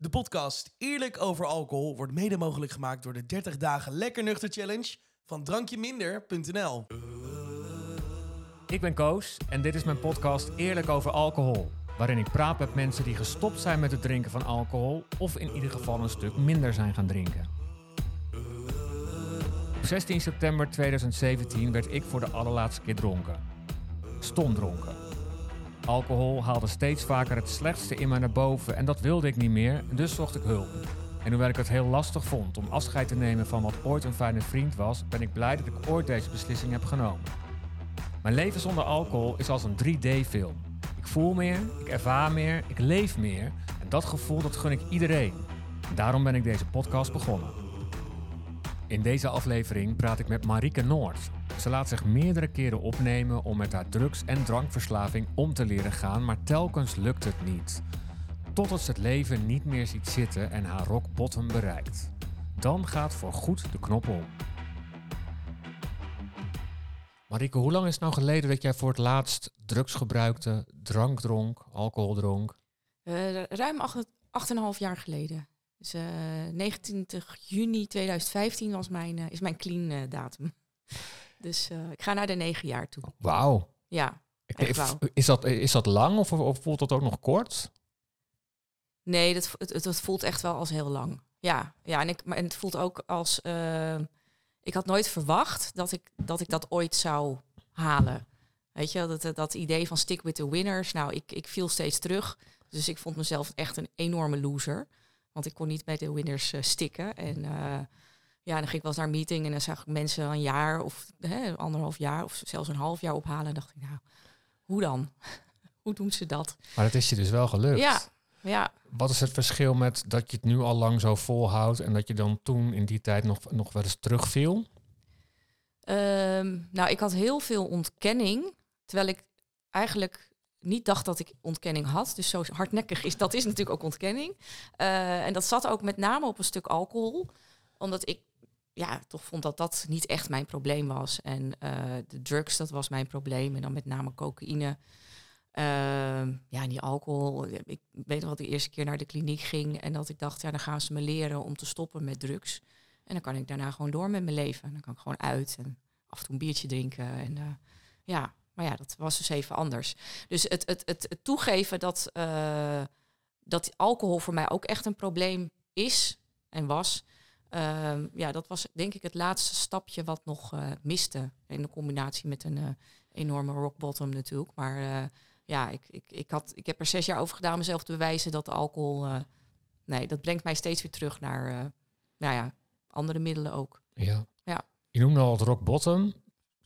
De podcast Eerlijk over alcohol wordt mede mogelijk gemaakt door de 30 dagen Lekker Nuchter Challenge van drankjeminder.nl. Ik ben Koos en dit is mijn podcast Eerlijk over alcohol. Waarin ik praat met mensen die gestopt zijn met het drinken van alcohol of in ieder geval een stuk minder zijn gaan drinken. Op 16 september 2017 werd ik voor de allerlaatste keer dronken. Stom dronken. Alcohol haalde steeds vaker het slechtste in mij naar boven en dat wilde ik niet meer, dus zocht ik hulp. En hoewel ik het heel lastig vond om afscheid te nemen van wat ooit een fijne vriend was, ben ik blij dat ik ooit deze beslissing heb genomen. Mijn leven zonder alcohol is als een 3D-film. Ik voel meer, ik ervaar meer, ik leef meer en dat gevoel dat gun ik iedereen. En daarom ben ik deze podcast begonnen. In deze aflevering praat ik met Marieke Noord. Ze laat zich meerdere keren opnemen om met haar drugs- en drankverslaving om te leren gaan, maar telkens lukt het niet. Totdat ze het leven niet meer ziet zitten en haar rock bottom bereikt. Dan gaat voor goed de knop om. Marieke, hoe lang is het nou geleden dat jij voor het laatst drugs gebruikte, drank dronk, alcohol dronk? Uh, ruim acht, 8,5 jaar geleden. Dus uh, 29 juni 2015 was mijn, uh, is mijn clean datum. Dus ik ga naar de negen jaar toe. Wauw. Ja. Is dat, is dat lang of, of voelt dat ook nog kort? Nee, dat, het, het, voelt echt wel als heel lang. Ja, ja en, ik, maar, en het voelt ook als... Uh, ik had nooit verwacht dat ik, dat ik dat ooit zou halen. Weet je, dat, dat idee van stick with the winners. Nou, ik, ik viel steeds terug. Dus ik vond mezelf echt een enorme loser. Want ik kon niet bij de winners uh, stikken. En uh, ja, dan ging ik wel eens naar een meeting en dan zag ik mensen een jaar of hè, anderhalf jaar of zelfs een half jaar ophalen. En dacht ik, nou, hoe dan? hoe doen ze dat? Maar dat is je dus wel gelukt. Ja, ja. Wat is het verschil met dat je het nu al lang zo volhoudt en dat je dan toen in die tijd nog, nog wel eens terugviel? Um, nou, ik had heel veel ontkenning, terwijl ik eigenlijk niet dacht dat ik ontkenning had. Dus zo hardnekkig is dat is natuurlijk ook ontkenning. Uh, en dat zat ook met name op een stuk alcohol, omdat ik ja, toch vond dat dat niet echt mijn probleem was. En uh, de drugs, dat was mijn probleem. En dan met name cocaïne. Uh, ja, en die alcohol. Ik weet nog ik de eerste keer naar de kliniek ging en dat ik dacht, ja, dan gaan ze me leren om te stoppen met drugs. En dan kan ik daarna gewoon door met mijn leven. Dan kan ik gewoon uit en af en toe een biertje drinken. En uh, ja, maar ja, dat was dus even anders. Dus het, het, het, het toegeven dat, uh, dat alcohol voor mij ook echt een probleem is en was. Uh, ja, dat was denk ik het laatste stapje wat nog uh, miste. In de combinatie met een enorme rock bottom natuurlijk. Maar ja, ik, ik, ik, had, ik heb er zes jaar over gedaan mezelf te bewijzen dat alcohol. Nee, dat brengt mij steeds weer terug naar nou ja, andere middelen ook. Ja. ja. Je noemde al het rock bottom.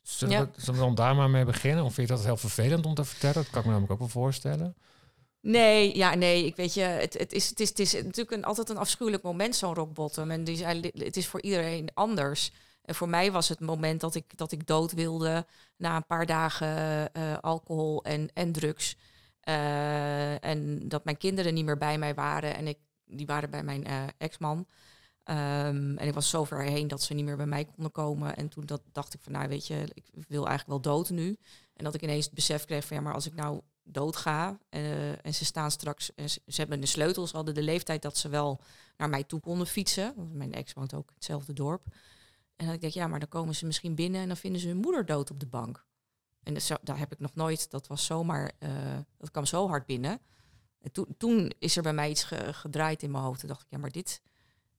Zullen, ja. we, zullen we dan daar maar mee beginnen? Of vind je dat heel vervelend om te vertellen? Dat kan ik me namelijk ook wel voorstellen. Nee, ja, nee, ik weet je, het, het, is, het, is, het is natuurlijk een, altijd een afschuwelijk moment, zo'n rock bottom. En die het is voor iedereen anders. En voor mij was het moment dat ik, dat ik dood wilde na een paar dagen uh, alcohol en, en drugs. Uh, en dat mijn kinderen niet meer bij mij waren. En ik, die waren bij mijn uh, ex-man. Um, en ik was zo ver heen dat ze niet meer bij mij konden komen. En toen dat, dacht ik van, nou weet je, ik wil eigenlijk wel dood nu. En dat ik ineens het besef kreeg van, ja, maar als ik nou dood ga en ze staan straks, en ze, ze hebben de sleutels, hadden de leeftijd dat ze wel naar mij toe konden fietsen. Want mijn ex woont ook in hetzelfde dorp. En dan ik, ja, maar dan komen ze misschien binnen en dan vinden ze hun moeder dood op de bank. En daar heb ik nog nooit, dat was zomaar, uh, dat kwam zo hard binnen. En to, toen is er bij mij iets ge, gedraaid in mijn hoofd. Toen dacht ik, ja, maar dit,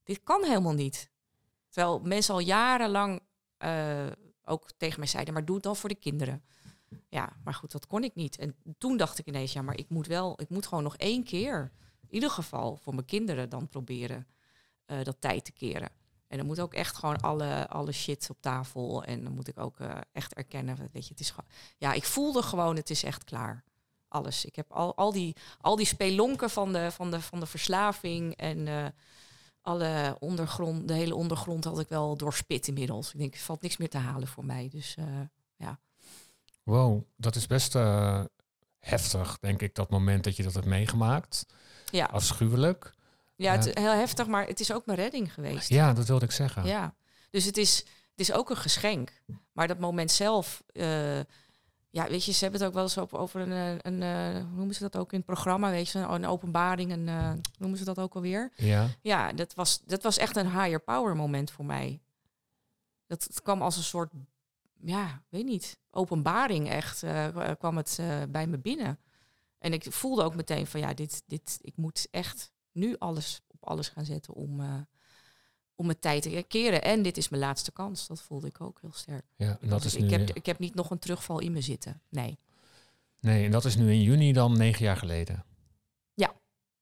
dit kan helemaal niet. Terwijl mensen al jarenlang ook tegen mij zeiden, maar doe het dan voor de kinderen. Ja, maar goed, dat kon ik niet. En toen dacht ik ineens, ja, maar ik moet wel, ik moet gewoon nog één keer, in ieder geval voor mijn kinderen dan proberen uh, dat tijd te keren. En dan moet ook echt gewoon alle, alle shit op tafel. En dan moet ik ook uh, echt erkennen, weet je, het is gewoon... Ja, ik voelde gewoon, het is echt klaar. Alles. Ik heb al, al, die, al die spelonken van de, van de, van de verslaving en uh, alle ondergrond, de hele ondergrond had ik wel doorspit inmiddels. Ik denk, er valt niks meer te halen voor mij. Dus ja. Wow, dat is best heftig, denk ik, dat moment dat je dat hebt meegemaakt. Ja. Afschuwelijk. Ja, het is heel heftig, maar het is ook mijn redding geweest. Ja, dat wilde ik zeggen. Ja, dus het is, het is ook een geschenk. Maar dat moment zelf, uh, ja, weet je, ze hebben het ook wel eens op, over een, eh, een, eh, hoe noemen ze dat ook in het programma, weet je, een, openbaring, een, eh, hoe noemen ze dat ook alweer? Ja. Ja, dat was, dat was echt een higher power moment voor mij. Dat het kwam als een soort, ja, weet niet, openbaring echt, eh, kwam het eh, bij me binnen. En ik voelde ook meteen van, ja, dit, dit, ik moet echt nu alles op alles gaan zetten om, eh, om mijn tijd te keren. En dit is mijn laatste kans. Dat voelde ik ook heel sterk. ja. En dat Dus is ik, nu, heb, ik heb niet nog een terugval in me zitten. Nee. nee, en dat is nu in juni dan negen jaar geleden. Ja.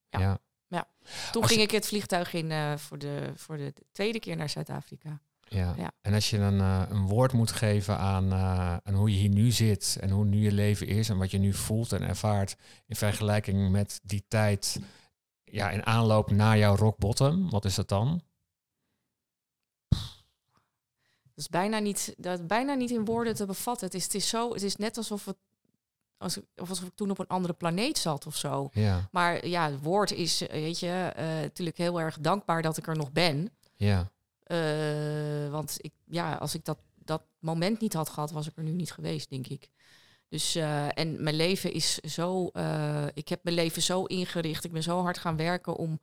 Ja. Ja. Toen Als ging ik het vliegtuig in voor, de, voor de tweede keer naar Zuid-Afrika. Ja. Ja. En als je een, eh, een woord moet geven aan, eh, aan hoe je hier nu zit en hoe nu je leven is en wat je nu voelt en ervaart in vergelijking met die tijd ja, in aanloop naar jouw rock bottom, wat is dat dan? Dat is bijna niet, dat is bijna niet in woorden te bevatten. Het is, het is, zo, het is net alsof, het, als, of alsof ik toen op een andere planeet zat of zo. Ja, Maar ja, het woord is, eh, weet je, natuurlijk heel erg dankbaar dat ik er nog ben. ja, want ik, ja, als ik dat, dat moment niet had gehad, was ik er nu niet geweest, denk ik. Dus, eh, en mijn leven is zo, eh, ik heb mijn leven zo ingericht. Ik ben zo hard gaan werken om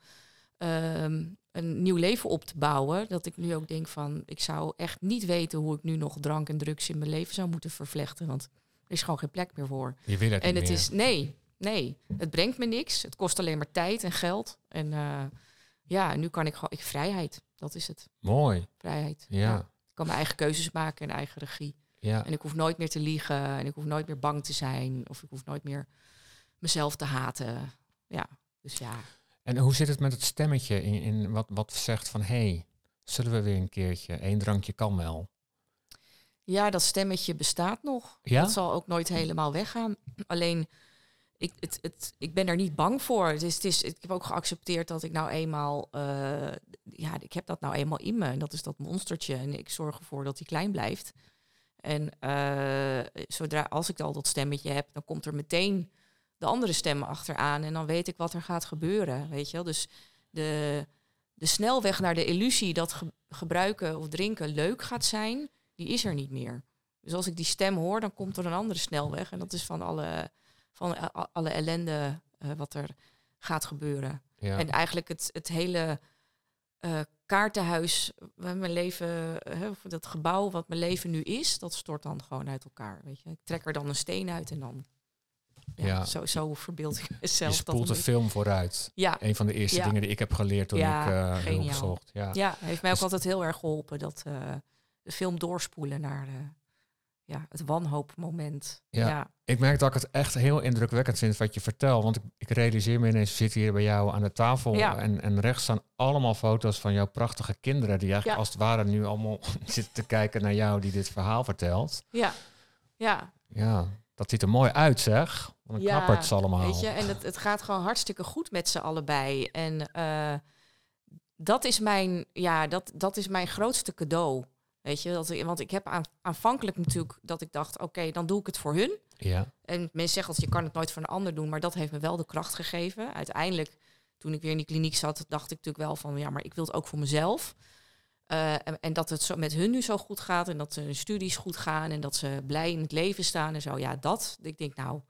ehm, een nieuw leven op te bouwen. Dat ik nu ook denk van, ik zou echt niet weten hoe ik nu nog drank en drugs in mijn leven zou moeten vervlechten. Want er is gewoon geen plek meer voor. je wil het En niet het meer. is, nee, nee, het brengt me niks. Het kost alleen maar tijd en geld. En eh, ja, nu kan ik gewoon, ik, vrijheid, dat is het. Mooi, Vrijheid. ja, Ik kan mijn eigen keuzes maken en eigen regie. ja. En ik hoef nooit meer te liegen. En ik hoef nooit meer bang te zijn. Of ik hoef nooit meer mezelf te haten. Ja, dus ja. En hoe zit het met het stemmetje in, in wat, wat zegt van, hé, hey, zullen we weer een keertje, één drankje kan wel. Ja, dat stemmetje bestaat nog. Ja? Dat zal ook nooit helemaal weggaan. Alleen, ik, het, het, ik ben er niet bang voor. Is, het is, ik heb ook geaccepteerd dat ik nou eenmaal... eh, ja, ik heb dat nou eenmaal in me. En dat is dat monstertje. En ik zorg ervoor dat hij klein blijft. En eh, zodra als ik al dat stemmetje heb, dan komt er meteen de andere stemmen achteraan. En dan weet ik wat er gaat gebeuren. Weet je wel? Dus de, de snelweg naar de illusie dat ge- gebruiken of drinken leuk gaat zijn, die is er niet meer. Dus als ik die stem hoor, dan komt er een andere snelweg. En dat is van alle, van a- alle ellende eh, wat er gaat gebeuren. Ja. En eigenlijk het, het hele eh, kaartenhuis, waar mijn leven, eh, of dat gebouw wat mijn leven nu is, dat stort dan gewoon uit elkaar. Weet je? Ik trek er dan een steen uit en dan. Ja, Ja. Zo, zo verbeeld ik je mezelf. dat spoelt de film vooruit. ja, Een van de eerste Ja. dingen die ik heb geleerd toen ik eh hulp geniaal. zocht. Ja. ja, heeft mij ook Dus- altijd heel erg geholpen dat eh, de film doorspoelen naar ja, het wanhoopmoment. Ja. ja. Ik merk dat ik het echt heel indrukwekkend vind wat je vertelt. Want ik, ik realiseer me ineens, we zitten hier bij jou aan de tafel. Ja. En, en rechts staan allemaal foto's van jouw prachtige kinderen. Die eigenlijk Ja. als het ware nu allemaal zitten te kijken naar jou die dit verhaal vertelt. ja. ja. Ja, dat ziet er mooi uit zeg. Wat een Ja, knapperts allemaal. Weet je, en het, het gaat gewoon hartstikke goed met z'n allebei. En eh, dat, is mijn, ja, dat, dat is mijn grootste cadeau. Weet je, dat, want ik heb aan, aanvankelijk natuurlijk dat ik dacht, oké, dan doe ik het voor hun. Ja, En mensen zeggen altijd, je kan het nooit voor een ander doen, maar dat heeft me wel de kracht gegeven. Uiteindelijk, toen ik weer in die kliniek zat, dacht ik natuurlijk wel van, ja, maar ik wil het ook voor mezelf. Eh, en, en dat het zo met hun nu zo goed gaat en dat hun studies goed gaan en dat ze blij in het leven staan en zo. Ja, dat, ik denk nou,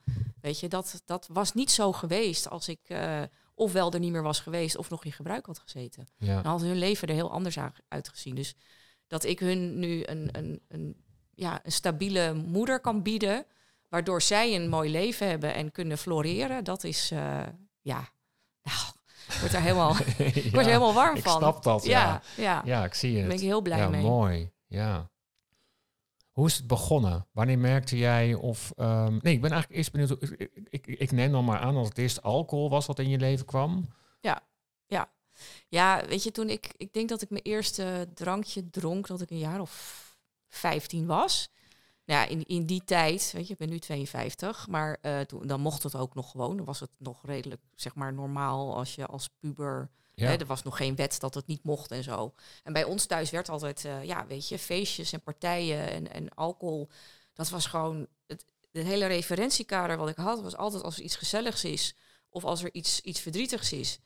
weet je, dat, dat was niet zo geweest als ik eh, ofwel er niet meer was geweest of nog in gebruik had gezeten. ja. Dan had hun leven er heel anders uitgezien. Dus dat ik hun nu een, een, een, ja, een stabiele moeder kan bieden, waardoor zij een mooi leven hebben en kunnen floreren, dat is, eh, ja, nou, ik word er helemaal, ik word er helemaal warm ik van. snap dat, ja. ja, ja. Ja, ik zie daar het. ben ik heel blij ja, mee. mooi. Ja. Hoe is het begonnen? Wanneer merkte jij of... ehm, nee, ik ben eigenlijk eerst benieuwd... Ik, ik, ik, ik neem dan maar aan dat het eerst alcohol was wat in je leven kwam. Ja, weet je, toen ik, ik denk dat ik mijn eerste drankje dronk, dat ik een jaar of 15 was. Nou ja, in, in die tijd, weet je, ik ben nu 52, maar eh, toen, dan mocht het ook nog gewoon. Dan was het nog redelijk, zeg maar, normaal als je als puber... Ja, Hè, er was nog geen wet dat het niet mocht en zo. En bij ons thuis werd altijd, eh, ja, weet je, feestjes en partijen en, en alcohol. Dat was gewoon, het, het hele referentiekader wat ik had, was altijd als er iets gezelligs is... of als er iets, iets verdrietigs is...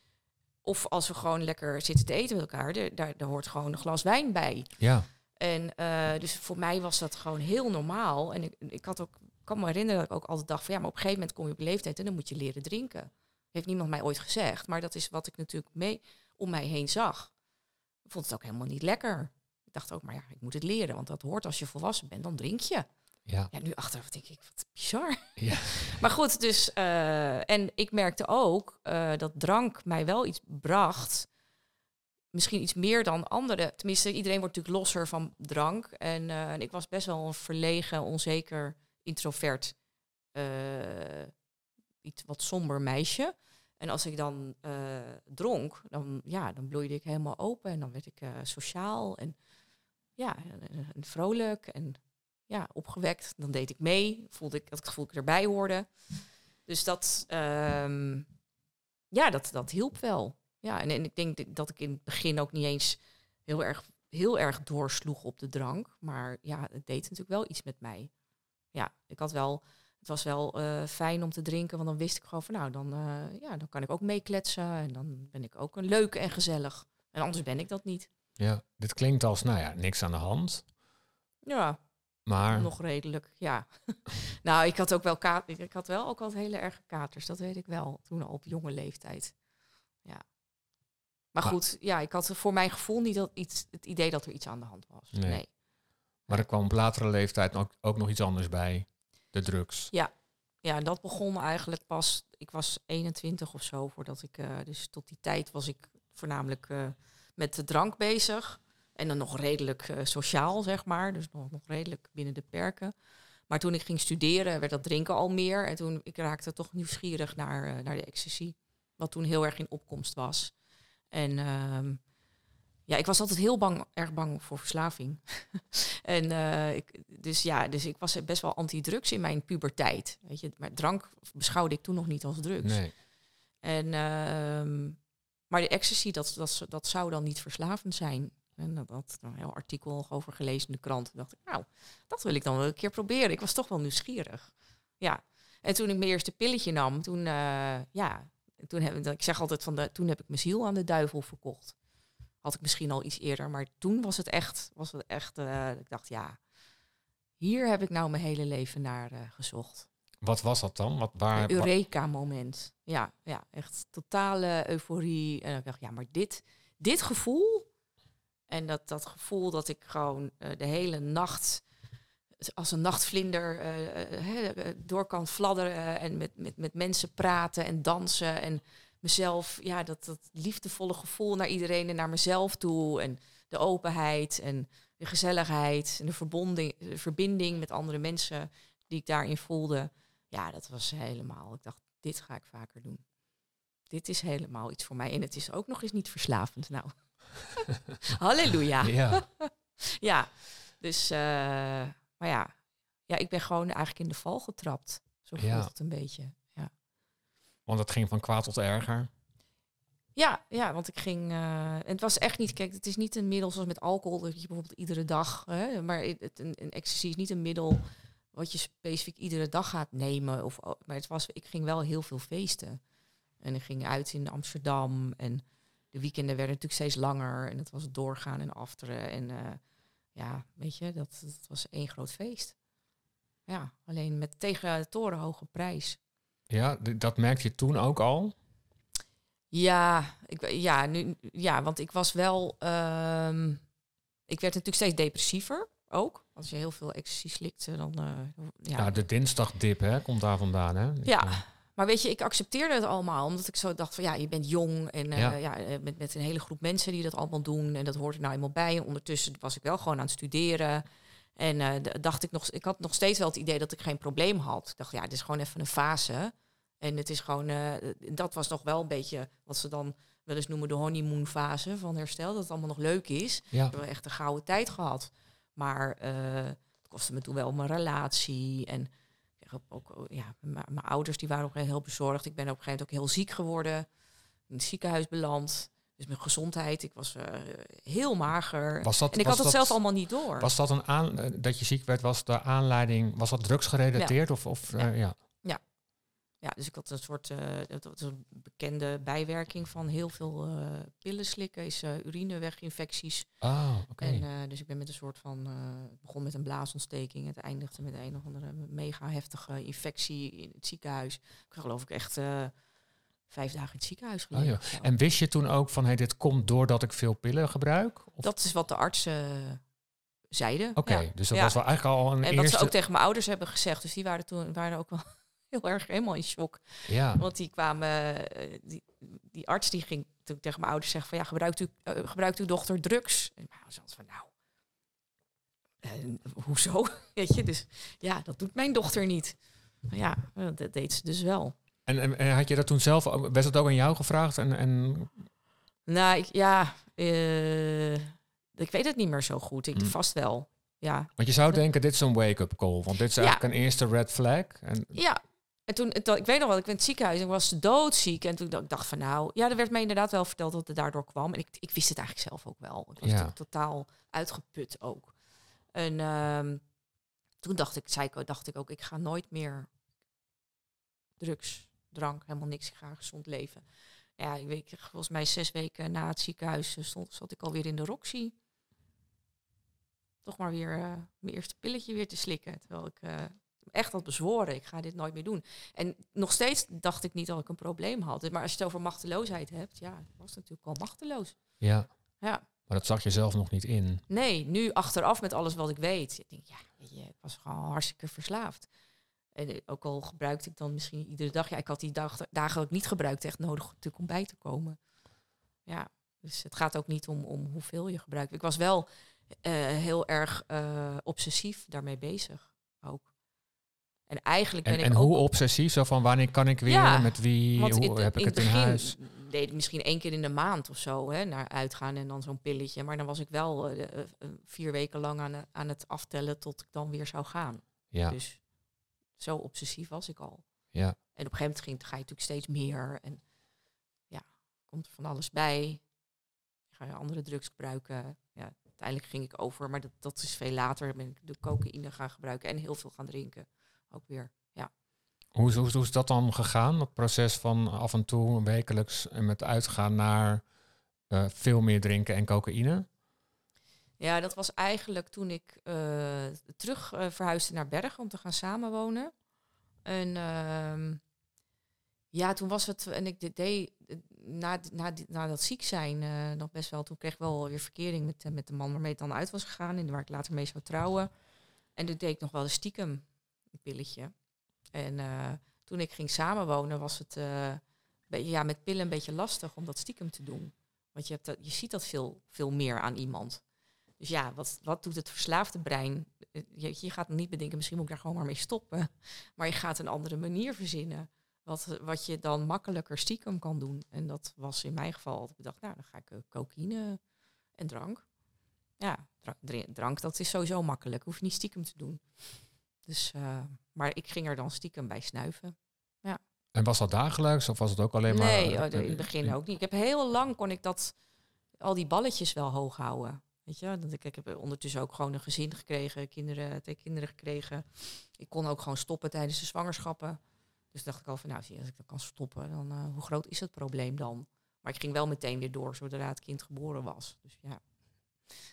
Of als we gewoon lekker zitten te eten met elkaar, daar, daar, daar hoort gewoon een glas wijn bij. ja, En eh, dus voor mij was dat gewoon heel normaal. En ik, ik had ook kan me herinneren dat ik ook altijd dacht van ja, maar op een gegeven moment kom je op leeftijd en dan moet je leren drinken. Heeft niemand mij ooit gezegd, maar dat is wat ik natuurlijk mee om mij heen zag. Ik vond het ook helemaal niet lekker. Ik dacht ook, maar ja, ik moet het leren, want dat hoort als je volwassen bent, dan drink je. Ja. Ja, nu achteraf denk ik, wat bizar. Ja. Maar goed, dus, eh, en ik merkte ook eh, dat drank mij wel iets bracht. Misschien iets meer dan anderen. Tenminste, iedereen wordt natuurlijk losser van drank. En, eh, en ik was best wel een verlegen, onzeker, introvert, iets wat somber meisje. En als ik dan dronk, dan, ja, dan bloeide ik helemaal open. En dan werd ik sociaal en, ja, en, en vrolijk en ja, opgewekt. Dan deed ik mee. Voelde ik, had ik het gevoel dat ik erbij hoorde. Dus dat, ehm, ja, dat, dat hielp wel. Ja, en, en ik denk dat ik in het begin ook niet eens heel erg, heel erg doorsloeg op de drank. Maar ja, het deed natuurlijk wel iets met mij. Ja, ik had wel, het was wel eh, fijn om te drinken, want dan wist ik gewoon van nou, dan, eh, ja, dan kan ik ook meekletsen en dan ben ik ook een leuk en gezellig. En anders ben ik dat niet. ja. Dit klinkt als, nou ja, niks aan de hand. Ja, Maar nog redelijk, ja. nou, ik had ook wel ka ik had wel ook al hele erge katers, dat weet ik wel, toen al op jonge leeftijd. Ja. Maar Maar- goed, ja, ik had voor mijn gevoel niet dat iets, het idee dat er iets aan de hand was. Nee. nee. Maar er kwam op latere leeftijd ook, ook nog iets anders bij. De drugs. Ja, en dat begon eigenlijk pas. Ik was 21 of zo voordat ik. eh, dus tot die tijd was ik voornamelijk eh, met de drank bezig. En dan nog redelijk eh, sociaal, zeg maar. Dus nog, nog redelijk binnen de perken. Maar toen ik ging studeren, werd dat drinken al meer. En toen ik raakte toch nieuwsgierig naar, eh, naar de ecstasy. Wat toen heel erg in opkomst was. En ehm, ja, ik was altijd heel bang, erg bang voor verslaving. en eh, ik, dus ja, dus ik was best wel anti-drugs in mijn puberteit. Weet je, maar drank beschouwde ik toen nog niet als drugs. Nee. En, ehm, maar de ecstasy, dat, dat, dat zou dan niet verslavend zijn. En dat had een heel artikel over gelezen in de krant. Toen dacht ik, nou, dat wil ik dan wel een keer proberen. Ik was toch wel nieuwsgierig. Ja. En toen ik mijn eerste pilletje nam, toen, eh, ja, toen heb ik zeg altijd van, de, toen heb ik mijn ziel aan de duivel verkocht. Had ik misschien al iets eerder, maar toen was het echt, was het echt, eh, ik dacht, ja, hier heb ik nou mijn hele leven naar eh, gezocht. Wat was dat dan? Wat, waar, Een Eureka-moment. Ja, ja, echt totale euforie. En ik dacht, ja, maar dit, dit gevoel... En dat, dat gevoel dat ik gewoon eh, de hele nacht als een nachtvlinder eh, eh, door kan fladderen en met, met, met mensen praten en dansen. En mezelf, ja, dat, dat liefdevolle gevoel naar iedereen en naar mezelf toe. En de openheid en de gezelligheid en de, de verbinding met andere mensen die ik daarin voelde. Ja, dat was helemaal. Ik dacht, dit ga ik vaker doen. Dit is helemaal iets voor mij. En het is ook nog eens niet verslavend. Nou, halleluja. Ja. Ja, dus, eh, maar ja. ja, ik ben gewoon eigenlijk in de val getrapt. Zo voelt Ja. het een beetje. Ja. Want het ging van kwaad tot erger. Ja, ja, want ik ging. eh, het was echt niet. Kijk, het is niet een middel zoals met alcohol, dat je bijvoorbeeld iedere dag. Hè, maar het, het- een, een ecstasy is niet een middel wat je specifiek iedere dag gaat nemen. Of, maar het was, ik ging wel heel veel feesten. En ik ging uit in Amsterdam. En de weekenden werden natuurlijk steeds langer. En het was doorgaan en afteren. En eh, ja, weet je, dat, dat was één groot feest. Ja, alleen met tegen de torenhoge prijs. Ja, dat merkte je toen ook al. Ja, ik, ja, nu, ja, want ik was wel. ehm, ik werd natuurlijk steeds depressiever ook. Als je heel veel ecstasy slikte, dan. eh, ja. Ja, de dinsdagdip hè, komt daar vandaan. Hè? Ja. Maar weet je, ik accepteerde het allemaal. Omdat ik zo dacht van ja, je bent jong. En eh, Ja. ja. eh, met, met een hele groep mensen die dat allemaal doen. En dat hoort er nou eenmaal bij. En ondertussen was ik wel gewoon aan het studeren. En d- dacht ik nog, ik had nog steeds wel het idee dat ik geen probleem had. Ik dacht, ja, het is gewoon even een fase. En het is gewoon, dat was nog wel een beetje wat ze dan wel eens noemen de honeymoon fase van herstel. Dat het allemaal nog leuk is. Ja. Ik heb wel echt een gouden tijd gehad. Maar het kostte me toen wel mijn relatie. En ook, oh, ja, mijn ouders die waren ook heel bezorgd. Ik ben op een gegeven moment ook heel ziek geworden. In het ziekenhuis beland. Dus mijn gezondheid, ik was eh, heel mager. Was dat, en ik was had het dat, zelf allemaal niet door. Was dat een aan, eh, dat je ziek werd, was de aanleiding, was dat drugsgerelateerd? Of, of Ja. eh, ja. Ja, dus ik had een soort, eh, dat was een bekende bijwerking van heel veel eh, pillen slikken, is uh, urineweginfecties. Ah, oké. En eh, dus ik ben met een soort van, eh, het begon met een blaasontsteking, het eindigde met een of andere mega heftige infectie in het ziekenhuis. Ik geloof ik echt eh, vijf dagen in het ziekenhuis Oh, gelegen. ja. zo. En wist je toen ook van, hey, dit komt doordat ik veel pillen gebruik? Of- Dat is wat de artsen zeiden. Oké, ja. dus dat Ja. was wel eigenlijk al een En wat eerste... ze ook tegen mijn ouders hebben gezegd. Dus die waren toen waren ook wel heel erg helemaal in shock. Ja, Want die kwamen, eh, die, die arts die ging toen tegen mijn ouders zeggen van ja, gebruikt, u, eh, gebruikt uw dochter drugs? En mijn ouders hadden van nou, eh, hoezo? Weet je, dus ja, dat doet mijn dochter niet. Maar ja, dat deed ze dus wel. en, en, en had je dat toen zelf, werd het ook aan jou gevraagd? En, en Nou, ik, ja, ik weet het niet meer zo goed. Ik Hmm. vast wel. Ja, Want je zou denken, dit is een wake-up call. Want dit is Ja. eigenlijk een eerste red flag. En, Ja. En toen, het- ik weet nog wel, ik ben in het ziekenhuis en ik was doodziek. En toen dacht ik dacht van nou, ja, er werd mij inderdaad wel verteld dat het daardoor kwam. En ik, ik wist het eigenlijk zelf ook wel. Ik was Ja. totaal uitgeput ook. En ehm, toen dacht ik, zei ik, dacht ik ook, ik ga nooit meer drugs, drank, helemaal niks. Ik ga gezond leven. Ja, ik weet, volgens mij zes weken na het ziekenhuis eh, stond, zat ik alweer in de Roxy. Toch maar weer eh, mijn eerste pilletje weer te slikken. Terwijl ik eh, echt had bezworen, ik ga dit nooit meer doen. En nog steeds dacht ik niet dat ik een probleem had. Maar als je het over machteloosheid hebt, ja, ik was natuurlijk al machteloos. ja, Ja. maar dat zag je zelf nog niet in. Nee, nu achteraf met alles wat ik weet. Ik denk, ja, ik was gewoon hartstikke verslaafd. En eh, ook al gebruikte ik dan misschien iedere dag. Ja, ik had die dag, dagen ook niet gebruikt echt nodig natuurlijk om bij te komen. Ja, dus het gaat ook niet om, om hoeveel je gebruikt. Ik was wel eh, heel erg eh, obsessief daarmee bezig ook. En eigenlijk ben En, ik en ook hoe obsessief? Zo van, wanneer kan ik weer? Ja, met wie? Hoe in, heb ik het in huis? deed ik misschien één keer in de maand of zo hè, naar uitgaan en dan zo'n pilletje. Maar dan was ik wel eh, eh, eh, vier weken lang aan, het- aan het aftellen tot ik dan weer zou gaan. Ja, Dus zo obsessief was ik al. ja. En op een gegeven moment ging, ga je natuurlijk steeds meer. En ja, komt er van alles bij. Ga je andere drugs gebruiken. Ja, uiteindelijk ging ik over, maar dat, dat is veel later. Ben ik de cocaïne gaan gebruiken en heel veel gaan drinken. Ook weer. Ja. Hoe, is- hoe, is- hoe is dat dan gegaan? Dat proces van af en toe wekelijks en met uitgaan naar eh, veel meer drinken en cocaïne? Ja, dat was eigenlijk toen ik eh, terug eh, verhuisde naar Bergen om te gaan samenwonen. En ehm, ja, toen was het, en ik de- deed na, na, na dat ziek zijn nog best wel, toen kreeg ik wel weer verkering met, met de man waarmee het dan uit was gegaan en waar ik later mee zou trouwen. En toen deed ik nog wel een stiekem pilletje. En eh, toen ik ging samenwonen was het eh, ja, met pillen een beetje lastig om dat stiekem te doen. Want je, hebt dat, je ziet dat veel, veel meer aan iemand. Dus ja, wat, wat doet het verslaafde brein? Eh, Je, je gaat niet bedenken, misschien moet ik daar gewoon maar mee stoppen. Maar je gaat een andere manier verzinnen. Wat, wat je dan makkelijker stiekem kan doen. En dat was in mijn geval, ik dacht, nou, dan ga ik eh, cocaïne en drank. Ja, dra- dri- drank, dat is sowieso makkelijk. Hoef je niet stiekem te doen. Dus, eh, maar ik ging er dan stiekem bij snuiven. En was dat dagelijks of was het ook alleen maar... nee, eh, oh, in het begin ook niet. Ik heb heel lang kon ik dat, al die balletjes wel hoog houden. Weet je, dat ik, ik heb ondertussen ook gewoon een gezin gekregen, kinderen, twee kinderen gekregen. Ik kon ook gewoon stoppen tijdens de zwangerschappen. Dus dacht ik al van, nou, zie je, als ik dat kan stoppen, dan eh, hoe groot is het probleem dan? Maar ik ging wel meteen weer door zodra het kind geboren was. Dus ja,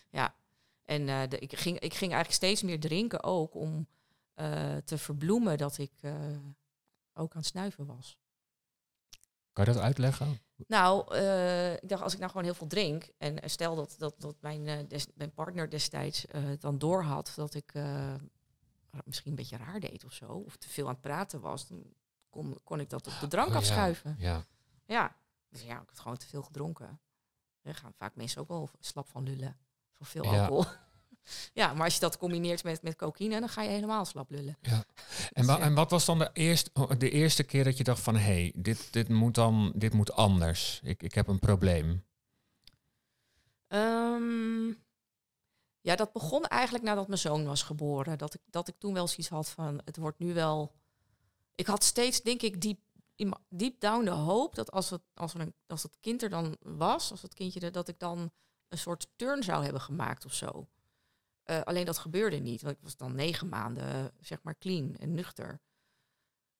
ja. En eh, de, ik, ging, ik ging eigenlijk steeds meer drinken ook om eh, te verbloemen dat ik eh, ook aan het snuiven was. Kan je dat uitleggen? Nou, eh, ik dacht, als ik nou gewoon heel veel drink... en stel dat, dat, dat mijn, des- mijn partner destijds dan doorhad... dat ik misschien een beetje raar deed of zo... of te veel aan het praten was... dan kon, kon ik dat op de drank Oh, afschuiven. Ja. Ja. Dus ja, ik had gewoon te veel gedronken. Er gaan vaak mensen ook wel slap van lullen. Van veel alcohol. ja, maar als je dat combineert met, met cocaïne... dan ga je helemaal slap lullen. En, wa- ja. en wat was dan de eerste, de eerste keer dat je dacht van... hé, hey, dit, dit moet dan dit moet anders. Ik, ik heb een probleem. Ehm, ja, dat begon eigenlijk nadat mijn zoon was geboren. Dat ik, dat ik toen wel zoiets had van, het wordt nu wel... Ik had steeds, denk ik, diep, deep down de hoop dat als het, als, een, als het kind er dan was, als het kindje er, dat ik dan een soort turn zou hebben gemaakt of zo. Eh, alleen dat gebeurde niet, want ik was dan negen maanden, zeg maar, clean en nuchter.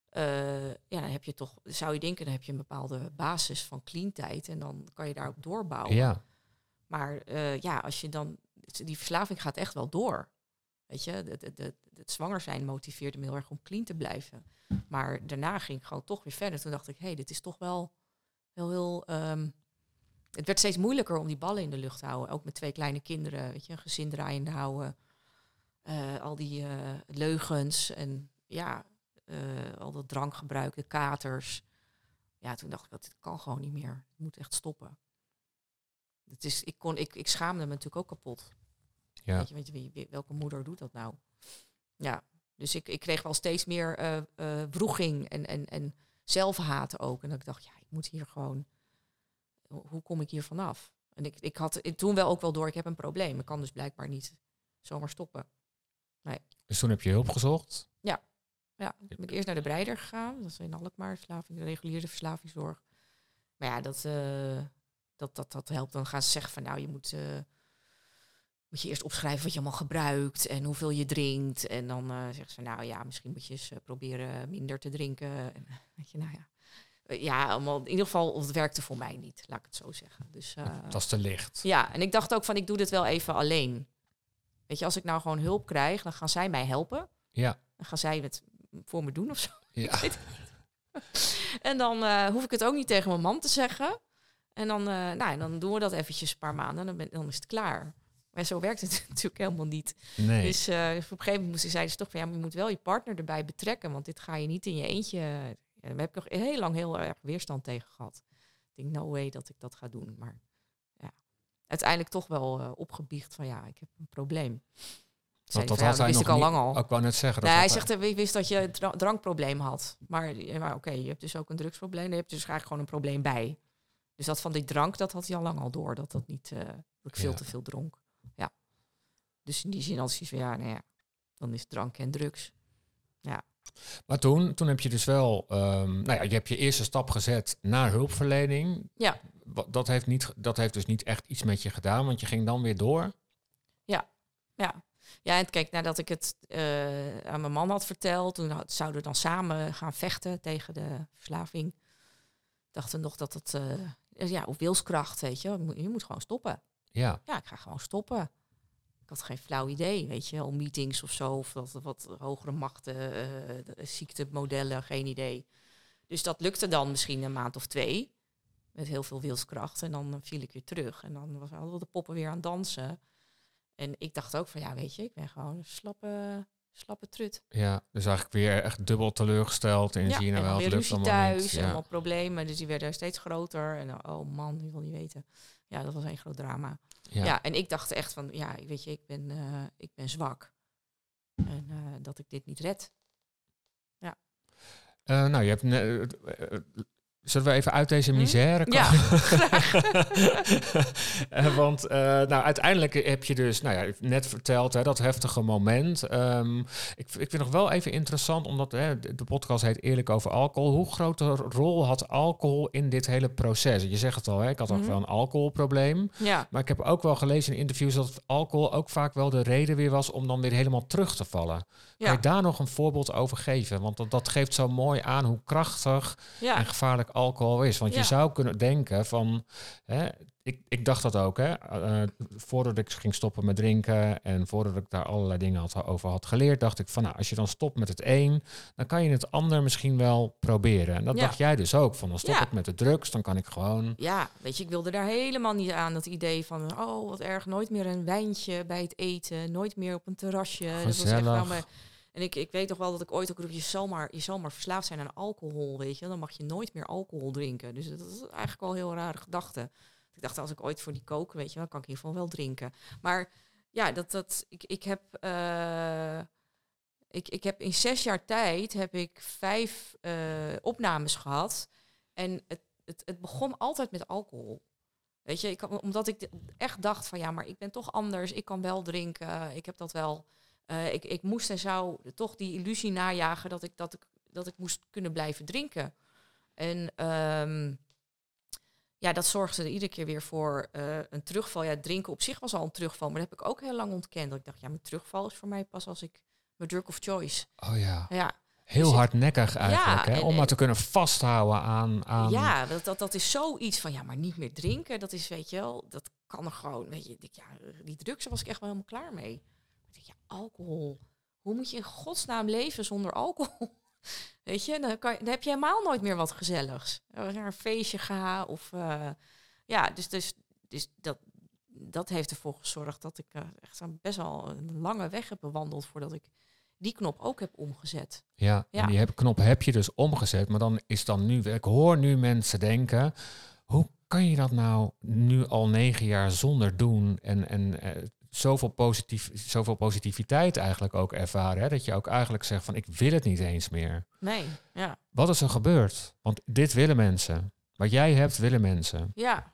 eh, ja, dan heb je toch, zou je denken, dan heb je een bepaalde basis van clean-tijd en dan kan je daarop doorbouwen. Ja, Maar eh, ja, als je dan, die verslaving gaat echt wel door. Weet je, het zwanger zijn motiveerde me heel erg om clean te blijven. Maar daarna ging ik gewoon toch weer verder. Toen dacht ik, hé, hey, dit is toch wel heel, heel... ehm, het werd steeds moeilijker om die ballen in de lucht te houden. Ook met twee kleine kinderen, weet je, een gezin draaiende houden. Eh, al die eh, leugens en ja, eh, al dat drankgebruik, de katers. Ja, toen dacht ik, dat dit kan gewoon niet meer. Het moet echt stoppen. Het is, ik, kon, ik, ik schaamde me natuurlijk ook kapot. ja. Weet je, weet je wie, welke moeder doet dat nou? Ja, dus ik, ik kreeg wel steeds meer wroeging en, en, en zelfhaat ook. En dat ik dacht, ja, ik moet hier gewoon... ho- Hoe kom ik hier vanaf? En ik, ik had toen wel ook wel door, ik heb een probleem. Ik kan dus blijkbaar niet zomaar stoppen. Dus toen heb je hulp gezocht. Ja, toen ben ik eerst naar de breider gegaan. Dat is in Alkmaar, verslaving, de reguliere verslavingszorg. Maar ja, dat, eh, dat, dat, dat helpt. Dan gaan ze zeggen van nou, je moet, eh, moet je eerst opschrijven wat je allemaal gebruikt en hoeveel je drinkt. En dan eh zeggen ze nou ja, misschien moet je eens proberen minder te drinken. En, weet je, nou ja. Eh, ja, allemaal, in ieder geval, het werkte voor mij niet, laat ik het zo zeggen. Dus, eh, Dat is te licht. ja, en ik dacht ook van ik doe dit wel even alleen. Weet je, als ik nou gewoon hulp krijg, dan gaan zij mij helpen. Ja. Dan gaan zij het voor me doen of zo. Ja. En dan eh, hoef ik het ook niet tegen mijn man te zeggen. En dan, eh, nou, en dan doen we dat eventjes een paar maanden en dan, is het klaar. Maar zo werkt het natuurlijk helemaal niet. Nee. Dus op een gegeven moment moesten zij dus toch van ja, maar je moet wel je partner erbij betrekken, want dit ga je niet in je eentje. Ja, daar heb ik nog heel lang heel erg weerstand tegen gehad. Ik denk, no way dat ik dat ga doen. Maar ja, uiteindelijk toch wel eh, opgebiecht van ja, ik heb een probleem. Want dat van, ja, wist ik al niet- lang al. Ik wou net zeggen. dat hij zegt, ik wist dat je een dra- drankprobleem had. Maar, ja, maar oké, je hebt dus ook een drugsprobleem. Je hebt dus eigenlijk gewoon een probleem bij. Dus dat van die drank, dat had hij al lang al door. Dat dat niet, eh, dat ik veel Ja. te veel dronk. Ja. Dus in die zin als hij van, ja, nou ja, dan is drank en drugs. Maar toen, toen heb je dus wel, ehm, nou ja, je hebt je eerste stap gezet naar hulpverlening. Ja. Dat heeft, niet, dat heeft dus niet echt iets met je gedaan, want je ging dan weer door. Ja. Ja, en kijk, nadat ik het eh, aan mijn man had verteld, toen had- zouden we dan samen gaan vechten tegen de verslaving. Dachten we nog dat het, eh, ja, op wilskracht, weet je, je moet gewoon stoppen. Ja, ja, ik ga gewoon stoppen. Had geen flauw idee, weet je, om meetings of zo, of dat wat hogere machten, eh, de ziektemodellen, geen idee. Dus dat lukte dan misschien een maand of twee, met heel veel wilskracht. En dan viel ik weer terug. En dan was hadden de poppen weer aan dansen. En ik dacht ook van, ja, weet je, ik ben gewoon een slappe, slappe trut. ja, dus eigenlijk weer echt dubbel teleurgesteld. En ja, zie je nou en wel, het lukt allemaal thuis, niet. allemaal problemen. Dus die werden steeds groter. En oh man, je wil niet weten. Ja, dat was een groot drama. Ja. Ja. en ik dacht echt van, ja, weet je, ik ben, eh, ik ben zwak. En eh, dat ik dit niet red. Eh, nou, je hebt. Zullen we even uit deze Hm? misère komen? Ja. Eh, want eh, nou, uiteindelijk heb je dus, nou ja, net verteld, hè, dat heftige moment. Ehm, ik, ik vind nog wel even interessant, omdat hè, de podcast heet Eerlijk over alcohol. Hoe grote rol had alcohol in dit hele proces? Je zegt het al, hè, ik had ook Mhm. wel een alcoholprobleem. ja, Maar ik heb ook wel gelezen in interviews dat alcohol ook vaak wel de reden weer was om dan weer helemaal terug te vallen. Kan ja, je daar nog een voorbeeld over geven? Want dat, dat geeft zo mooi aan hoe krachtig en gevaarlijk alcohol is. Want je zou kunnen denken van, hè, ik, ik dacht dat ook, hè, eh, voordat ik ging stoppen met drinken en voordat ik daar allerlei dingen had, over had geleerd, dacht ik van, nou, als je dan stopt met het een, dan kan je het ander misschien wel proberen. En dat Ja. dacht jij dus ook, van dan stop Ja. ik met de drugs, dan kan ik gewoon, ja, weet je, ik wilde daar helemaal niet aan. Dat idee van, oh, wat erg, nooit meer een wijntje bij het eten. Nooit meer op een terrasje. Dat was echt wel mijn- En ik, ik weet toch wel dat ik ooit ook roep, je maar, je zal maar verslaafd zijn aan alcohol, weet je. Dan mag je nooit meer alcohol drinken. Dus dat is eigenlijk wel een heel rare gedachte. Ik dacht, als ik ooit voor die kook, weet je, dan kan ik in ieder geval wel drinken. Maar ja, dat, dat, ik, ik heb... eh, ik, ik heb in zes jaar tijd heb ik vijf eh, opnames gehad. En het, het, het begon altijd met alcohol. Weet je, ik, omdat ik echt dacht van ja, maar ik ben toch anders. Ik kan wel drinken. Ik heb dat wel. Eh, ik, ik moest en zou toch die illusie najagen dat ik, dat ik, dat ik moest kunnen blijven drinken. En ehm, ja, dat zorgde er iedere keer weer voor eh, een terugval. Ja, drinken op zich was al een terugval, maar dat heb ik ook heel lang ontkend. Dat ik dacht, ja, mijn terugval is voor mij pas als ik mijn drug of choice. oh ja, Ja, Heel Dus hardnekkig eigenlijk, hè? en- om maar te kunnen vasthouden aan... aan Ja, dat, dat, dat is zoiets van, ja, maar niet meer drinken. Dat is, weet je wel, dat kan er gewoon. Weet je, ja, die drugs was ik echt wel helemaal klaar mee. Ik denk, ja, alcohol. Hoe moet je in godsnaam leven zonder alcohol? Weet je, dan, kan, dan heb je helemaal nooit meer wat gezelligs. Naar een feestje ga of... eh, ja, dus, dus, dus dat, dat heeft ervoor gezorgd dat ik eh, echt best wel een lange weg heb bewandeld... voordat ik die knop ook heb omgezet. Ja, Ja. en die heb, knop heb je dus omgezet. Maar dan is dan nu... Ik hoor nu mensen denken... Hoe kan je dat nou nu al negen jaar zonder doen? En, en eh, zoveel, positief, zoveel positiviteit eigenlijk ook ervaren. Hè? Dat je ook eigenlijk zegt van... Ik wil het niet eens meer. Nee, ja. Wat is er gebeurd? Want dit willen mensen. Wat jij hebt, willen mensen. Ja,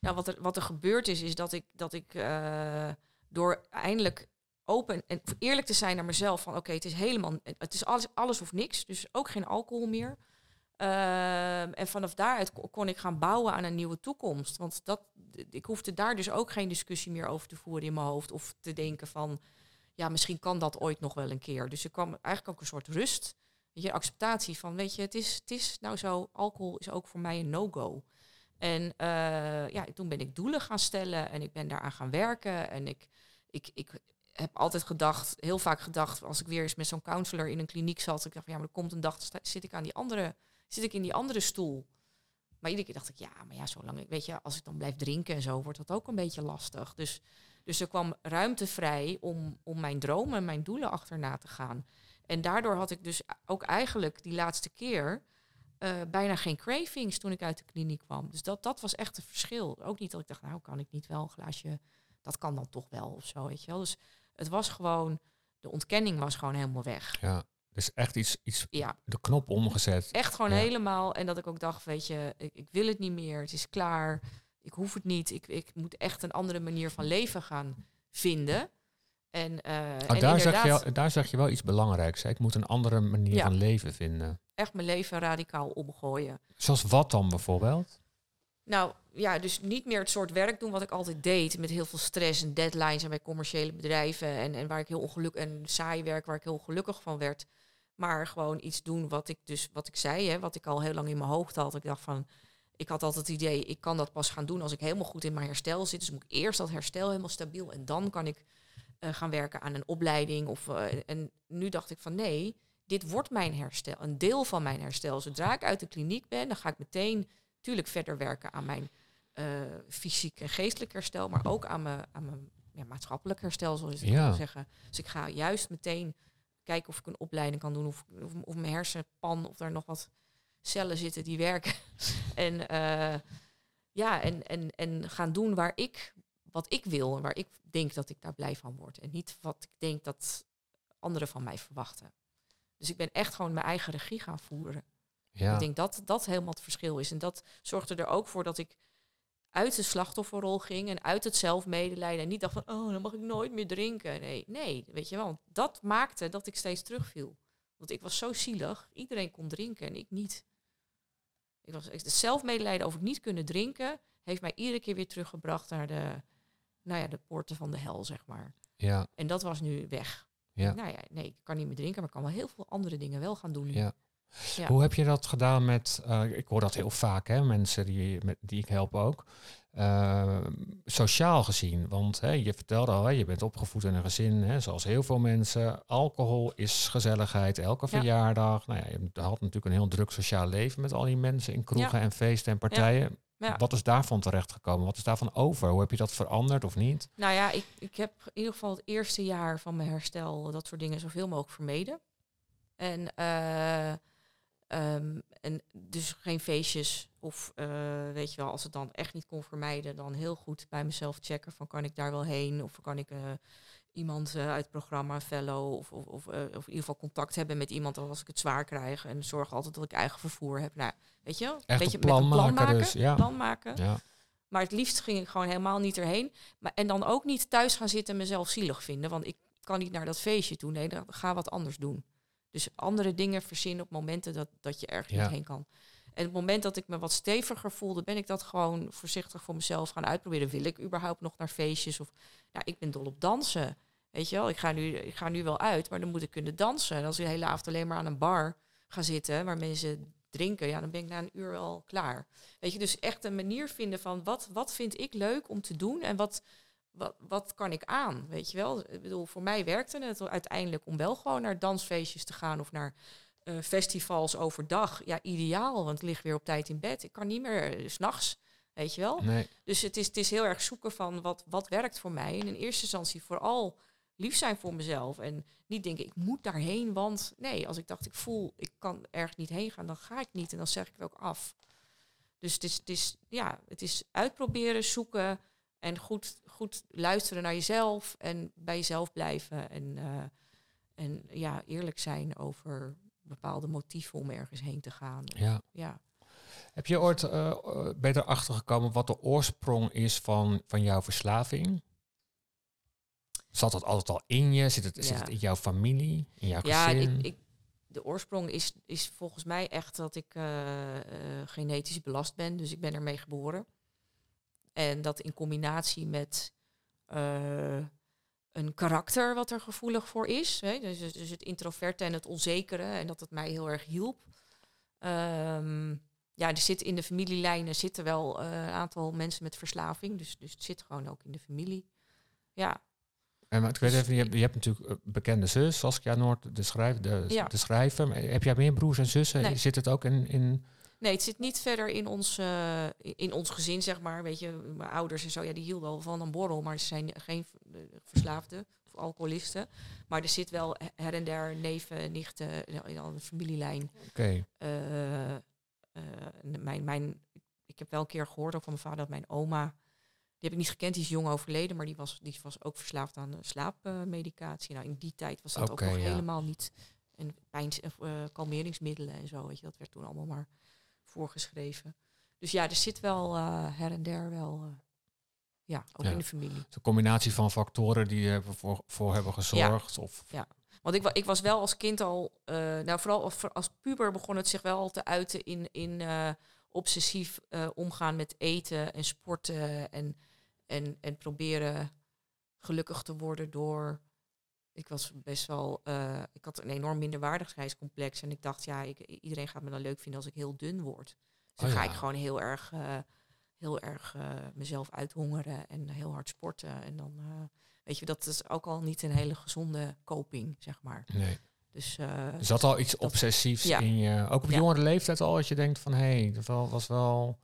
nou, wat, er, wat er gebeurd is, is dat ik, dat ik eh, door eindelijk open en eerlijk te zijn naar mezelf van oké, het is helemaal, het is alles, alles of niks, dus ook geen alcohol meer. Ehm, en vanaf daaruit ko- kon ik gaan bouwen aan een nieuwe toekomst. Want dat, ik hoefde daar dus ook geen discussie meer over te voeren in mijn hoofd. Of te denken van, ja, misschien kan dat ooit nog wel een keer. Dus er kwam eigenlijk ook een soort rust. Je, acceptatie van, weet je, het is, het is nou zo, alcohol is ook voor mij een no-go. En eh, ja, toen ben ik doelen gaan stellen en ik ben daaraan gaan werken. En ik, ik, ik heb altijd gedacht, heel vaak gedacht, als ik weer eens met zo'n counselor in een kliniek zat, ik dacht, ja, maar er komt een dag, zit ik aan die andere, zit ik in die andere stoel. Maar iedere keer dacht ik, ja, maar ja, zolang ik, weet je, als ik dan blijf drinken en zo, wordt dat ook een beetje lastig. Dus, dus er kwam ruimte vrij om, om mijn dromen en mijn doelen achterna te gaan. En daardoor had ik dus ook eigenlijk die laatste keer eh, bijna geen cravings toen ik uit de kliniek kwam. Dus dat, dat was echt een verschil. Ook niet dat ik dacht, nou kan ik niet wel een glaasje, dat kan dan toch wel of zo, weet je wel. Dus het was gewoon, de ontkenning was gewoon helemaal weg. Ja, dus echt iets, iets Ja, de knop omgezet. echt gewoon Ja. helemaal. En dat ik ook dacht, weet je, ik, ik wil het niet meer, het is klaar, ik hoef het niet. Ik, ik moet echt een andere manier van leven gaan vinden. En, Oh, en daar, zeg inderdaad je, daar zeg je wel iets belangrijks. Hè? Ik moet een andere manier Ja. van leven vinden. echt mijn leven radicaal omgooien. Zoals wat dan bijvoorbeeld? Nou ja, dus niet meer het soort werk doen wat ik altijd deed. Met heel veel stress en deadlines en bij commerciële bedrijven. En, en waar ik heel ongelukkig en saai werk waar ik heel gelukkig van werd. Maar gewoon iets doen wat ik dus, wat ik zei, hè, wat ik al heel lang in mijn hoofd had. Ik dacht van, ik had altijd het idee, ik kan dat pas gaan doen als ik helemaal goed in mijn herstel zit. Dus moet ik eerst dat herstel helemaal stabiel. En dan kan ik eh, gaan werken aan een opleiding. Of, eh, en nu dacht ik van nee, dit wordt mijn herstel. Een deel van mijn herstel. Zodra ik uit de kliniek ben, dan ga ik meteen natuurlijk verder werken aan mijn eh, fysiek en geestelijk herstel, maar ook aan mijn, aan mijn ja, maatschappelijk herstel, zoals Ja. kan zeggen. Dus ik ga juist meteen kijken of ik een opleiding kan doen, of, of, of mijn hersenpan, of daar nog wat cellen zitten die werken. en eh, ja, en, en, en gaan doen waar ik, wat ik wil en waar ik denk dat ik daar blij van word. En niet wat ik denk dat anderen van mij verwachten. Dus ik ben echt gewoon mijn eigen regie gaan voeren. Ja, Ik denk dat dat helemaal het verschil is. En dat zorgde er ook voor dat ik uit de slachtofferrol ging en uit het zelfmedelijden. En niet dacht van, oh, dan mag ik nooit meer drinken. Nee, nee, weet je wel. want Dat maakte dat ik steeds terugviel. Want ik was zo zielig. Iedereen kon drinken en ik niet. Ik was, het zelfmedelijden over niet kunnen drinken... heeft mij iedere keer weer teruggebracht naar de, nou ja, de poorten van de hel, zeg maar. ja, En dat was nu weg. Ja. Nou ja, nee, ik kan niet meer drinken, maar ik kan wel heel veel andere dingen wel gaan doen. ja. Ja. Hoe heb je dat gedaan met, eh, ik hoor dat heel vaak, hè, mensen die, met, die ik help ook, eh, sociaal gezien. Want hè, je vertelde al, hè, je bent opgevoed in een gezin, hè, zoals heel veel mensen. Alcohol is gezelligheid, elke Ja. verjaardag. Nou ja, je had natuurlijk een heel druk sociaal leven met al die mensen in kroegen en feesten en partijen. Wat is daarvan terechtgekomen? Wat is daarvan over? Hoe heb je dat veranderd of niet? Nou ja, ik, ik heb in ieder geval het eerste jaar van mijn herstel dat soort dingen zoveel mogelijk vermeden. En, eh, ehm, en dus geen feestjes. Of eh, weet je wel, als het dan echt niet kon vermijden, dan heel goed bij mezelf checken van kan ik daar wel heen? Of kan ik eh, iemand eh, uit het programma, fellow, of, of, of, of in ieder geval contact hebben met iemand als ik het zwaar krijg. En zorg altijd dat ik eigen vervoer heb. Nou, weet je wel? Beetje een plan maken dus, ja. Plan maken. Ja, Maar het liefst ging ik gewoon helemaal niet erheen. Maar, en dan ook niet thuis gaan zitten en mezelf zielig vinden. Want ik kan niet naar dat feestje toe. Nee, dan ga wat anders doen. Dus andere dingen verzinnen op momenten dat, dat je ergens Ja. niet heen kan. En op het moment dat ik me wat steviger voelde, ben ik dat gewoon voorzichtig voor mezelf gaan uitproberen. Wil ik überhaupt nog naar feestjes? Of, nou, ik ben dol op dansen. Weet je wel, ik ga, nu, ik ga nu wel uit, maar dan moet ik kunnen dansen. En als ik de hele avond alleen maar aan een bar ga zitten waar mensen drinken, ja, dan ben ik na een uur al klaar. Weet je, dus echt een manier vinden van wat, wat vind ik leuk om te doen en wat, wat, wat kan ik aan? Weet je wel, ik bedoel, voor mij werkte het uiteindelijk om wel gewoon naar dansfeestjes te gaan of naar uh, festivals overdag. Ja, ideaal, want ik lig weer op tijd in bed. Ik kan niet meer uh, s'nachts, weet je wel. Nee. Dus het is, het is heel erg zoeken van wat, wat werkt voor mij. En in eerste instantie vooral lief zijn voor mezelf. En niet denken, ik moet daarheen, want nee, als ik dacht, ik voel, ik kan ergens niet heen gaan, dan ga ik niet en dan zeg ik het ook af. Dus het is, het is, ja, het is uitproberen, zoeken en goed, goed luisteren naar jezelf en bij jezelf blijven. En, uh, en ja, eerlijk zijn over bepaalde motieven om ergens heen te gaan. Ja. ja. Heb je ooit uh, beter achtergekomen wat de oorsprong is van, van jouw verslaving? Zat dat altijd al in je? Zit het, Ja. zit het in jouw familie? In jouw Ja, gezin? ik, ik, de oorsprong is, is volgens mij echt dat ik eh, eh, genetisch belast ben. Dus ik ben ermee geboren. En dat in combinatie met eh, een karakter wat er gevoelig voor is. Hè? Dus, dus- dus het introverte en het onzekere. En dat het mij heel erg hielp. Ehm, ja, er zit in de familielijnen zitten wel eh, een aantal mensen met verslaving. Dus, dus het zit gewoon ook in de familie. Ja, En maar ik weet even, je hebt, je hebt natuurlijk een bekende zus, Saskia Noord, de, schrijf, de, Ja. de schrijver. Heb jij meer broers en zussen? Nee. Zit het ook in... in Nee, het zit niet verder in ons, eh, in ons gezin, zeg maar. Weet je, mijn ouders en zo, ja, die hielden al van een borrel, maar ze zijn geen eh, verslaafden of alcoholisten. Maar er zit wel her en der neven, nichten ja, in een familielijn. Oké, Eh, eh, mijn, mijn, ik heb wel een keer gehoord ook van mijn vader dat mijn oma, die heb ik niet gekend, die is jong overleden, maar die was, die was ook verslaafd aan eh, slaapmedicatie. nou, in die tijd was dat ook nog ja. helemaal niet. En pijn, uh, kalmeringsmiddelen en zo, weet je, dat werd toen allemaal maar voorgeschreven. Dus ja, er zit wel eh, her en der wel, eh, ja, ook Ja. in de familie. een combinatie van factoren die ervoor voor hebben gezorgd. Of, Want ik, ik was wel als kind al, eh, nou vooral als, als puber begon het zich wel al te uiten in, in obsessief omgaan met eten en sporten en, en, en proberen gelukkig te worden door. Ik was best wel, eh, ik had een enorm minderwaardigheidscomplex en ik dacht, ja, ik, iedereen gaat me dan leuk vinden als ik heel dun word. Dus dan Oh ga ja. ik gewoon heel erg, eh, heel erg eh, mezelf uithongeren en heel hard sporten. En dan, weet je, dat is ook al niet een hele gezonde coping, zeg maar. nee. Dus zat al iets obsessiefs ja. in je. Ook op Ja. jongere leeftijd al, dat je denkt van... hé, hey, dat was wel...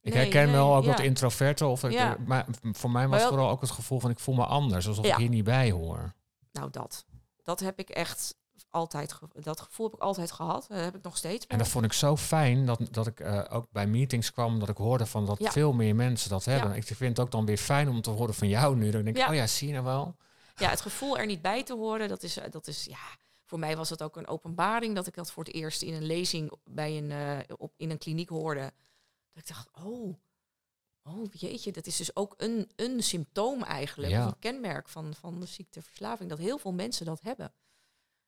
Ik Nee, herken nee, wel ook ja. dat introverte. Of ik- Ja. maar voor mij was Maar wel- vooral ook het gevoel van... ik voel me anders, alsof Ja. ik hier niet bij hoor. Nou dat. Dat heb ik echt altijd, dat gevoel heb ik altijd gehad. Dat heb ik nog steeds. En dat vond ik zo fijn dat, dat ik eh, ook bij meetings kwam... dat ik hoorde van dat Ja. veel meer mensen dat hebben. Ja. Ik vind het ook dan weer fijn om te horen van jou nu. Dat ik denk, Ja. oh ja, zie je nou wel? Ja, het gevoel er niet bij te horen, dat is, eh, dat is ja, voor mij was het ook een openbaring dat ik dat voor het eerst in een lezing bij een, eh, op, in een kliniek hoorde. Dat ik dacht, oh, oh jeetje, dat is dus ook een, een symptoom eigenlijk, Ja. of een kenmerk van, van de ziekteverslaving, dat heel veel mensen dat hebben.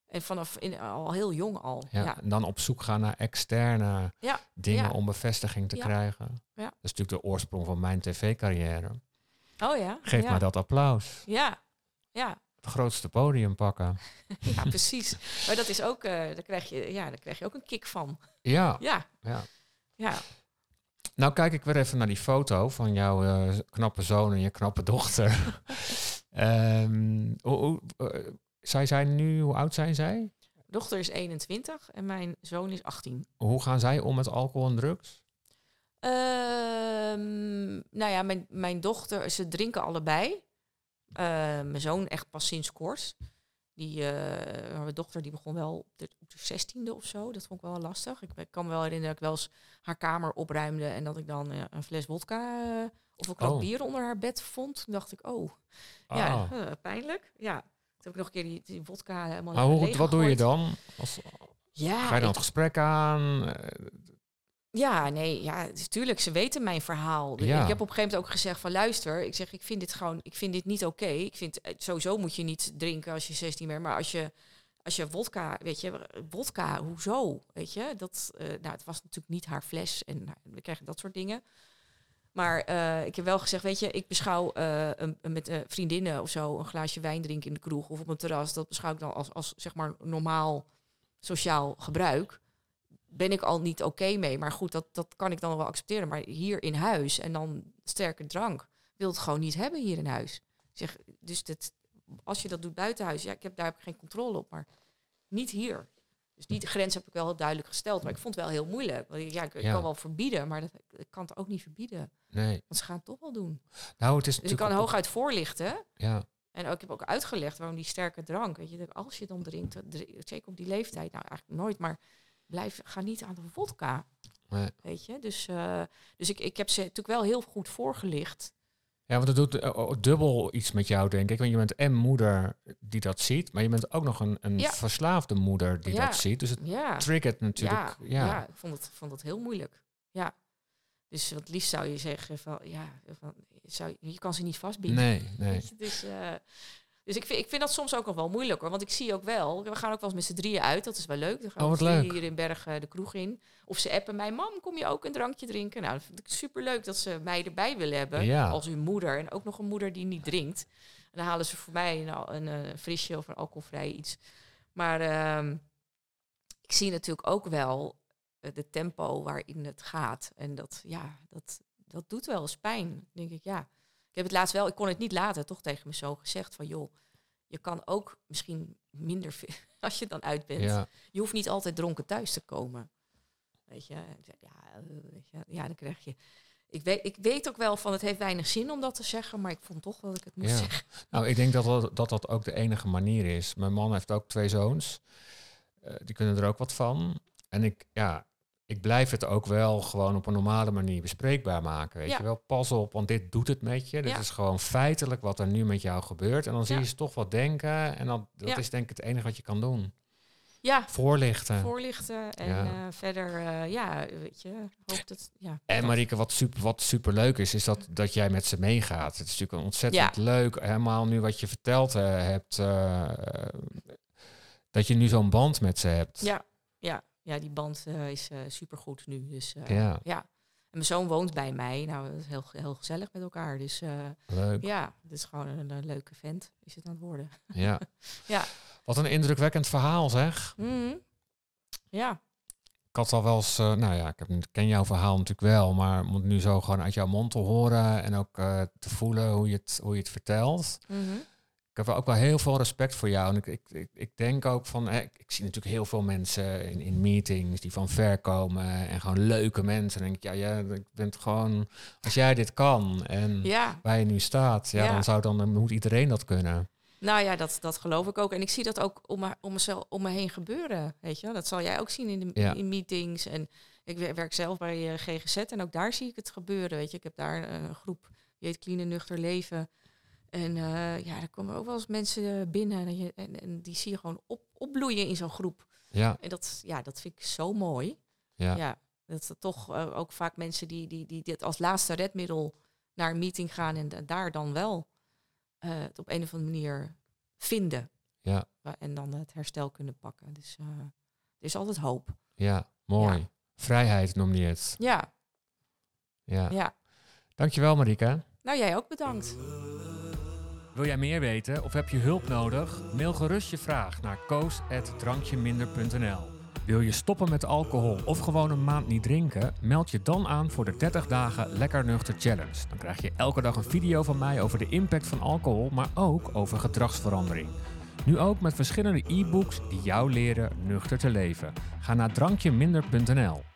En vanaf in, al heel jong al. Ja, Ja, En dan op zoek gaan naar externe Ja, dingen om bevestiging te Ja. krijgen. Ja. Dat is natuurlijk de oorsprong van mijn tv-carrière. Oh ja. Geef mij dat applaus. Ja, ja, Het grootste podium pakken. ja, precies. Maar dat is ook, eh daar, krijg je, ja, daar krijg je ook een kick van. Ja, Ja, ja. ja. Nou kijk ik weer even naar die foto van jouw eh, knappe zoon en je knappe dochter. Ehm, hoe, hoe, eh, zij zijn nu, hoe oud zijn zij? Dochter is 21 en mijn zoon is 18. Hoe gaan zij om met alcohol en drugs? Ehm, nou ja, mijn, mijn dochter, ze drinken allebei. Eh, mijn zoon echt pas sinds kort. Die, eh, mijn dochter die begon wel op de, op de 16e of zo. Dat vond ik wel lastig. Ik, kan me wel herinneren dat ik wel eens haar kamer opruimde en dat ik dan eh, een fles wodka eh, of een klok Oh. bier onder haar bed vond. Toen dacht ik, oh, Ah. ja, eh, pijnlijk. Ja, toen heb ik nog een keer die, die wodka helemaal maar hoe, wat doe je dan? Als, Ja, ga je dan ik- het gesprek aan? Eh, Ja, nee, ja, natuurlijk, ze weten mijn verhaal. Ja. Ik heb op een gegeven moment ook gezegd van luister, ik zeg ik vind dit gewoon, ik vind dit niet oké. Ik vind eh, sowieso moet je niet drinken als je 16 bent, maar als je als je wodka, weet je, wodka, hoezo, weet je? Dat, eh, nou, het was natuurlijk niet haar fles en nou, we krijgen dat soort dingen. Maar eh, ik heb wel gezegd, weet je, ik beschouw eh, een, een- met eh, vriendinnen of zo een glaasje wijn drinken in de kroeg of op een terras. Dat beschouw ik dan als, als zeg maar normaal sociaal gebruik. Ben ik al niet oké mee. Maar goed, dat, dat kan ik dan wel accepteren. Maar hier in huis en dan sterke drank, wil het gewoon niet hebben hier in huis. Zeg, dus dat, als je dat doet buiten huis, ja, ik heb, daar heb ik geen controle op. Maar niet hier. Dus die grens heb ik wel heel duidelijk gesteld. Maar ik vond het wel heel moeilijk. Want ja, ik, ik Ja. kan wel verbieden, maar dat, ik kan het ook niet verbieden. Nee. Want ze gaan het toch wel doen. Nou, het is Dus ik kan hooguit voorlichten. Ja, En ook, ik heb ook uitgelegd waarom die sterke drank. Weet je, als je dan drinkt, zeker op die leeftijd, nou eigenlijk nooit, maar blijf, ga niet aan de vodka. Nee. Weet je, dus, eh, dus ik, ik heb ze natuurlijk wel heel goed voorgelicht. ja want het doet eh, oh, dubbel iets met jou, denk ik. Want je bent en moeder die dat ziet, maar je bent ook nog een, een Ja. verslaafde moeder die Ja. dat ziet. Dus het Ja, triggert natuurlijk. ja, Ja, ik vond het, vond het heel moeilijk. Ja. Dus wat liefst zou je zeggen van, ja, van, zou, je je kan ze niet vastbinden. Nee, nee. Dus, eh, dus ik vind, ik vind dat soms ook nog wel moeilijk hoor. Want ik zie ook wel, we gaan ook wel eens met z'n drieën uit. Dat is wel leuk. Dan gaan Oh, we leuk. drieën hier in Bergen de kroeg in. Of ze appen mij, mam, kom je ook een drankje drinken? Nou, dat vind ik super leuk dat ze mij erbij willen hebben. Ja. Als hun moeder. En ook nog een moeder die niet drinkt. En dan halen ze voor mij een, een, eh, frisje of een alcoholvrij iets. Maar ehm, ik zie natuurlijk ook wel eh, de tempo waarin het gaat. En dat, ja, dat, dat doet wel eens pijn. Dan denk ik, ja. Ik heb het laatst wel, ik kon het niet laten, toch tegen me zo gezegd van, joh, je kan ook misschien minder veel als je dan uit bent. Ja, Je hoeft niet altijd dronken thuis te komen. Weet je, ja, weet je, ja, dan krijg je. Ik weet, ik weet ook wel van het heeft weinig zin om dat te zeggen, maar ik vond toch dat ik het moest Ja. zeggen. nou, ik denk dat dat, dat dat ook de enige manier is. Mijn man heeft ook twee zoons. Eh, die kunnen er ook wat van. En ik, ja, ik blijf het ook wel gewoon op een normale manier bespreekbaar maken. Weet Ja. je wel, pas op, want dit doet het met je. Dit Ja. is gewoon feitelijk wat er nu met jou gebeurt. En dan zie je ze toch wat denken. En dan, dat is denk ik het enige wat je kan doen. Ja, Voorlichten. voorlichten en Ja. eh, verder, eh, ja, weet je, hoop dat, ja. En. Marike, wat super, wat super leuk is, is dat, dat jij met ze meegaat. Het is natuurlijk ontzettend leuk, helemaal nu wat je verteld eh, hebt, dat je nu zo'n band met ze hebt. Ja, ja, die band eh, is eh supergoed nu. Dus eh, Ja. ja. En mijn zoon woont bij mij. Nou, dat is heel, heel gezellig met elkaar. Dus Leuk. ja, het is gewoon een, een leuke vent, is het aan het worden. Ja. Ja. Wat een indrukwekkend verhaal zeg. Mhm. Ja, Ik had al wel eens, nou ja, ik heb, ik ken jouw verhaal natuurlijk wel, maar om het nu zo gewoon uit jouw mond te horen en ook te voelen hoe je het, hoe je het vertelt. Mhm. Ik heb ook wel heel veel respect voor jou. En ik, ik, ik, ik denk ook van, hè, ik, ik zie natuurlijk heel veel mensen in, in meetings die van ver komen en gewoon leuke mensen. En dan denk ik, ja, jij bent gewoon, als jij dit kan en ja. waar je nu staat, ja, Ja. dan zou dan, dan moet iedereen dat kunnen. Nou ja, dat, dat geloof ik ook. En ik zie dat ook om me, om, mezelf, om me heen gebeuren. Weet je, dat zal jij ook zien in, de, Ja. in meetings. En ik wer- werk zelf bij eh, GGZ en ook daar zie ik het gebeuren. Weet je, ik heb daar eh, een groep die heet Clean en Nuchter Leven. En eh, ja, daar komen ook wel eens mensen eh, binnen en, je, en, en die zie je gewoon op, opbloeien in zo'n groep. Ja, En dat, ja, dat vind ik zo mooi. ja, Ja, dat is toch eh, ook vaak mensen die, die, die dit als laatste redmiddel naar een meeting gaan en da- daar dan wel het op een of andere manier vinden. ja, En dan het herstel kunnen pakken. Dus er is altijd hoop. ja, mooi. Ja. Vrijheid noem je het. Ja, Ja. ja. Dankjewel Marike. Nou, jij ook bedankt. Wil jij meer weten of heb je hulp nodig? Mail gerust je vraag naar koos.drankjeminder.nl Wil je stoppen met alcohol of gewoon een maand niet drinken? Meld je dan aan voor de 30 dagen Lekker Nuchter Challenge. Dan krijg je elke dag een video van mij over de impact van alcohol, maar ook over gedragsverandering. Nu ook met verschillende e-books die jou leren nuchter te leven. Ga naar drankjeminder.nl